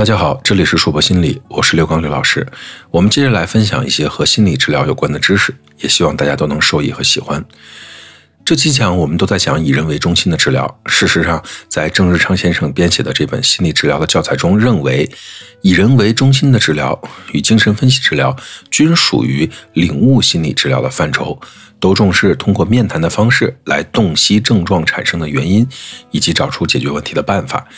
大家好，这里是硕博心理，我是刘刚刘老师。我们接着来分享一些和心理治疗有关的知识，也希望大家都能受益和喜欢。这期讲我们都在讲以人为中心的治疗。事实上，在郑日昌先生编写的这本心理治疗的教材中，认为以人为中心的治疗与精神分析治疗均属于领悟心理治疗的范畴，都重视通过面谈的方式来洞悉症状产生的原因，以及找出解决问题的办法。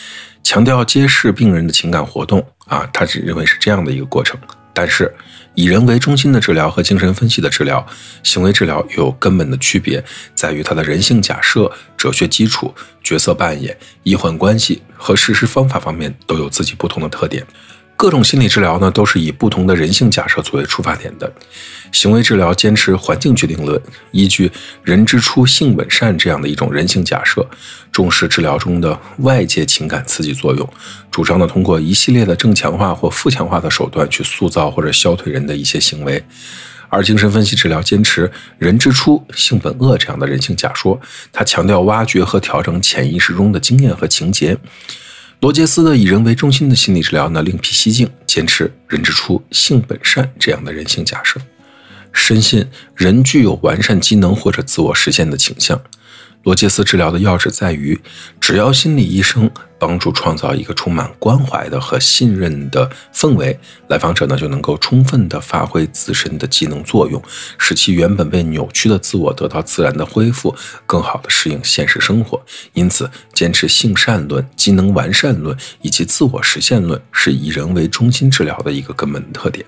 强调揭示病人的情感活动啊，他只认为是这样的一个过程。但是，以人为中心的治疗和精神分析的治疗、行为治疗有根本的区别，在于它的人性假设、哲学基础、角色扮演、医患关系和实施方法方面都有自己不同的特点。各种心理治疗呢，都是以不同的人性假设作为出发点的。行为治疗坚持环境决定论，依据“人之初，性本善”这样的一种人性假设，重视治疗中的外界情感刺激作用，主张呢通过一系列的正强化或负强化的手段去塑造或者消退人的一些行为。而精神分析治疗坚持“人之初，性本恶”这样的人性假说，它强调挖掘和调整潜意识中的经验和情节。罗杰斯的以人为中心的心理治疗呢，另辟蹊径，坚持“人之初，性本善”这样的人性假设，深信人具有完善机能或者自我实现的倾向。罗杰斯治疗的要旨在于，只要心理医生帮助创造一个充满关怀的和信任的氛围，来访者呢就能够充分的发挥自身的机能作用，使其原本被扭曲的自我得到自然的恢复，更好的适应现实生活。因此，坚持性善论、机能完善论以及自我实现论，是以人为中心治疗的一个根本特点。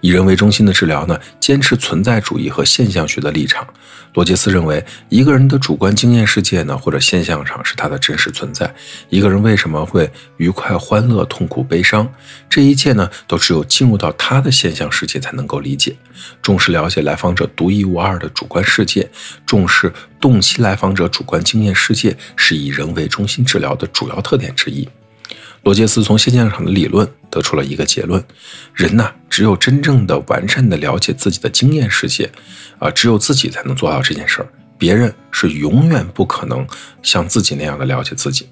以人为中心的治疗呢，坚持存在主义和现象学的立场。罗杰斯认为，一个人的主观经验世界呢，或者现象场是他的真实存在。一个人为什么会愉快、欢乐、痛苦、悲伤？这一切呢，都只有进入到他的现象世界才能够理解。重视了解来访者独一无二的主观世界，重视洞悉来访者主观经验世界，是以人为中心治疗的主要特点之一。罗杰斯从现象场的理论得出了一个结论：人呐，只有真正的完善的了解自己的经验世界，啊，只有自己才能做到这件事儿，别人是永远不可能像自己那样的了解自己。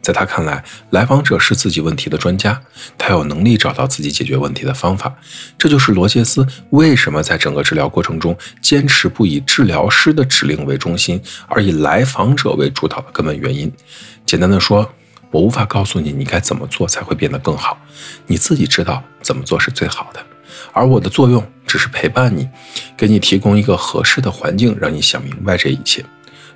在他看来，来访者是自己问题的专家，他有能力找到自己解决问题的方法。这就是罗杰斯为什么在整个治疗过程中坚持不以治疗师的指令为中心，而以来访者为主导的根本原因。简单的说。我无法告诉你你该怎么做才会变得更好，你自己知道怎么做是最好的，而我的作用只是陪伴你，给你提供一个合适的环境，让你想明白这一切。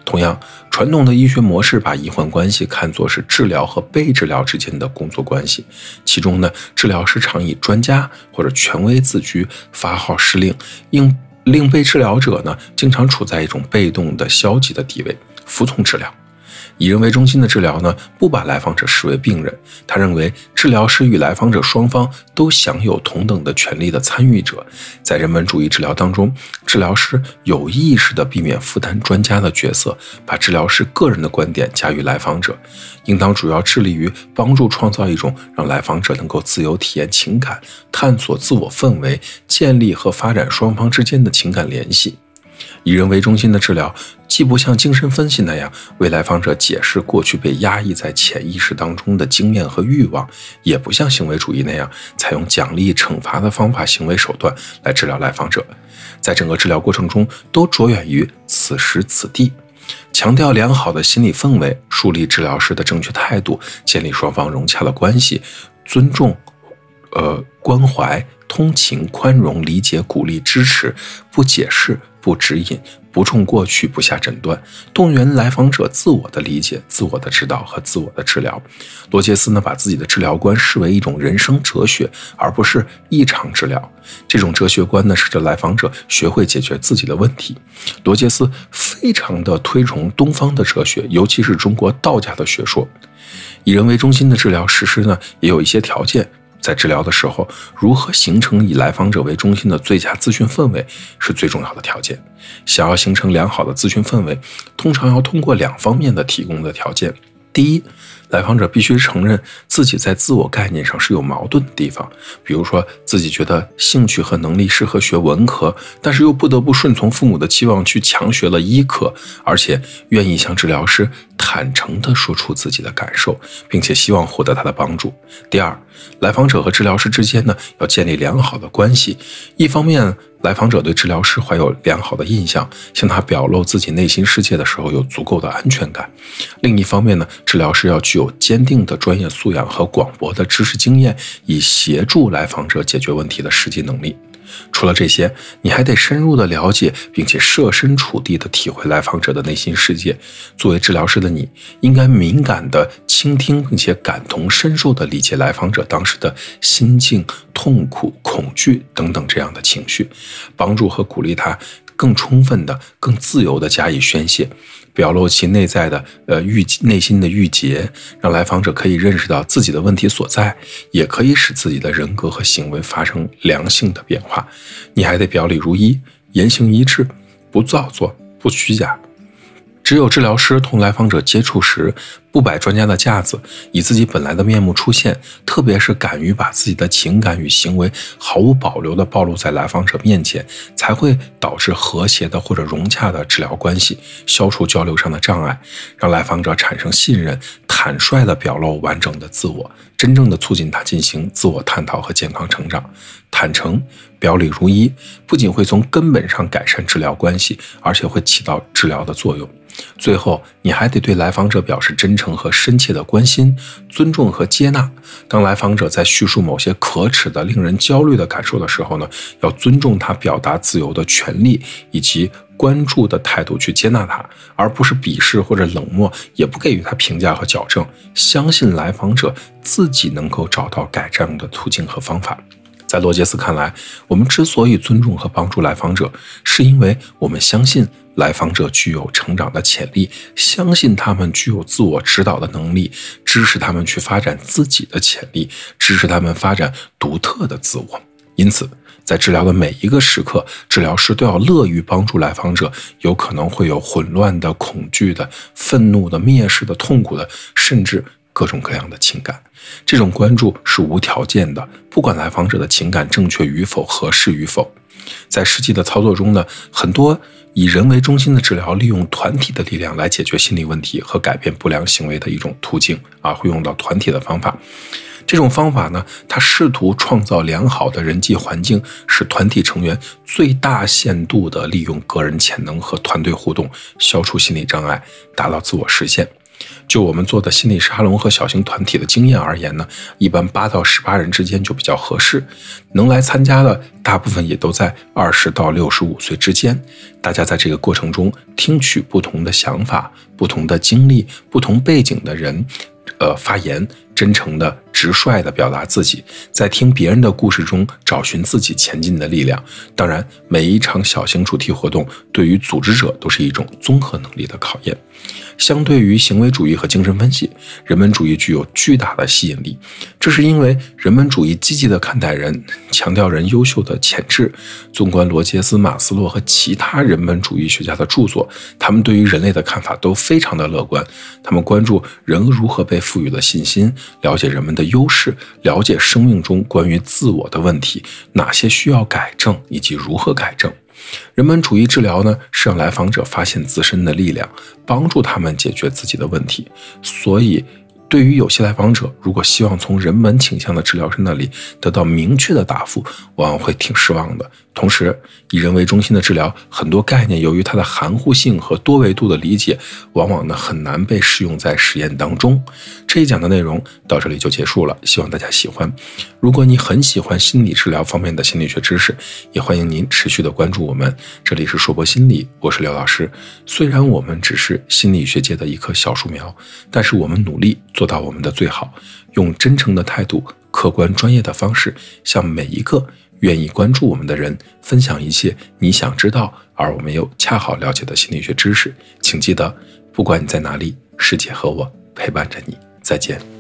同样，传统的医学模式把医患关系看作是治疗和被治疗之间的工作关系，其中呢，治疗师常以专家或者权威自居，发号施令，应令被治疗者呢经常处在一种被动的消极的地位，服从治疗。以人为中心的治疗呢，不把来访者视为病人。他认为，治疗师与来访者双方都享有同等的权利的参与者。在人本主义治疗当中，治疗师有意识地避免负担专家的角色，把治疗师个人的观点加于来访者，应当主要致力于帮助创造一种让来访者能够自由体验情感、探索自我氛围、建立和发展双方之间的情感联系。以人为中心的治疗，既不像精神分析那样为来访者解释过去被压抑在潜意识当中的经验和欲望，也不像行为主义那样采用奖励、惩罚的方法、行为手段来治疗来访者。在整个治疗过程中，都着眼于此时此地，强调良好的心理氛围，树立治疗师的正确态度，建立双方融洽的关系，尊重、呃关怀、通情、宽容、理解、鼓励、支持，不解释。不指引，不冲过去，不下诊断，动员来访者自我的理解、自我的指导和自我的治疗。罗杰斯呢，把自己的治疗观视为一种人生哲学，而不是异常治疗。这种哲学观呢，使得来访者学会解决自己的问题。罗杰斯非常的推崇东方的哲学，尤其是中国道家的学说。以人为中心的治疗实施呢，也有一些条件。在治疗的时候，如何形成以来访者为中心的最佳咨询氛围是最重要的条件。想要形成良好的咨询氛围，通常要通过两方面的提供的条件。第一，来访者必须承认自己在自我概念上是有矛盾的地方，比如说自己觉得兴趣和能力适合学文科，但是又不得不顺从父母的期望去强学了医科，而且愿意向治疗师坦诚地说出自己的感受，并且希望获得他的帮助。第二，来访者和治疗师之间呢要建立良好的关系。一方面，来访者对治疗师怀有良好的印象，向他表露自己内心世界的时候有足够的安全感；另一方面呢，治疗师要具有坚定的专业素养和广博的知识经验，以协助来访者解决问题的实际能力。除了这些，你还得深入的了解，并且设身处地的体会来访者的内心世界。作为治疗师的你，应该敏感的倾听，并且感同身受的理解来访者当时的心境、痛苦、恐惧等等这样的情绪，帮助和鼓励他更充分的、更自由的加以宣泄。表露其内在的呃郁内心的郁结，让来访者可以认识到自己的问题所在，也可以使自己的人格和行为发生良性的变化。你还得表里如一，言行一致，不造作，不虚假。只有治疗师同来访者接触时，不摆专家的架子，以自己本来的面目出现，特别是敢于把自己的情感与行为毫无保留地暴露在来访者面前，才会导致和谐的或者融洽的治疗关系，消除交流上的障碍，让来访者产生信任，坦率地表露完整的自我，真正的促进他进行自我探讨和健康成长。坦诚、表里如一，不仅会从根本上改善治疗关系，而且会起到治疗的作用。最后，你还得对来访者表示真诚和深切的关心、尊重和接纳。当来访者在叙述某些可耻的、令人焦虑的感受的时候呢，要尊重他表达自由的权利，以及关注的态度去接纳他，而不是鄙视或者冷漠，也不给予他评价和矫正。相信来访者自己能够找到改正的途径和方法。在罗杰斯看来，我们之所以尊重和帮助来访者，是因为我们相信来访者具有成长的潜力，相信他们具有自我指导的能力，支持他们去发展自己的潜力，支持他们发展独特的自我。因此，在治疗的每一个时刻，治疗师都要乐于帮助来访者。有可能会有混乱的、恐惧的、愤怒的、蔑视的、痛苦的，甚至。各种各样的情感，这种关注是无条件的，不管来访者的情感正确与否、合适与否。在实际的操作中呢，很多以人为中心的治疗，利用团体的力量来解决心理问题和改变不良行为的一种途径啊，会用到团体的方法。这种方法呢，它试图创造良好的人际环境，使团体成员最大限度地利用个人潜能和团队互动，消除心理障碍，达到自我实现。就我们做的心理沙龙和小型团体的经验而言呢，一般八到十八人之间就比较合适。能来参加的大部分也都在二十到六十五岁之间。大家在这个过程中听取不同的想法、不同的经历、不同背景的人，呃，发言，真诚的、直率的表达自己，在听别人的故事中找寻自己前进的力量。当然，每一场小型主题活动对于组织者都是一种综合能力的考验。相对于行为主义和精神分析，人本主义具有巨大的吸引力。这是因为人本主义积极地看待人，强调人优秀的潜质。纵观罗杰斯、马斯洛和其他人本主义学家的著作，他们对于人类的看法都非常的乐观。他们关注人如何被赋予了信心，了解人们的优势，了解生命中关于自我的问题，哪些需要改正，以及如何改正。人本主义治疗呢，是让来访者发现自身的力量，帮助他们解决自己的问题。所以，对于有些来访者，如果希望从人文倾向的治疗师那里得到明确的答复，往往会挺失望的。同时，以人为中心的治疗，很多概念由于它的含糊性和多维度的理解，往往呢很难被适用在实验当中。这一讲的内容到这里就结束了，希望大家喜欢。如果你很喜欢心理治疗方面的心理学知识，也欢迎您持续的关注我们。这里是硕博心理，我是刘老师。虽然我们只是心理学界的一棵小树苗，但是我们努力做到我们的最好，用真诚的态度、客观专业的方式，向每一个。愿意关注我们的人，分享一些你想知道而我们又恰好了解的心理学知识，请记得，不管你在哪里，师姐和我陪伴着你。再见。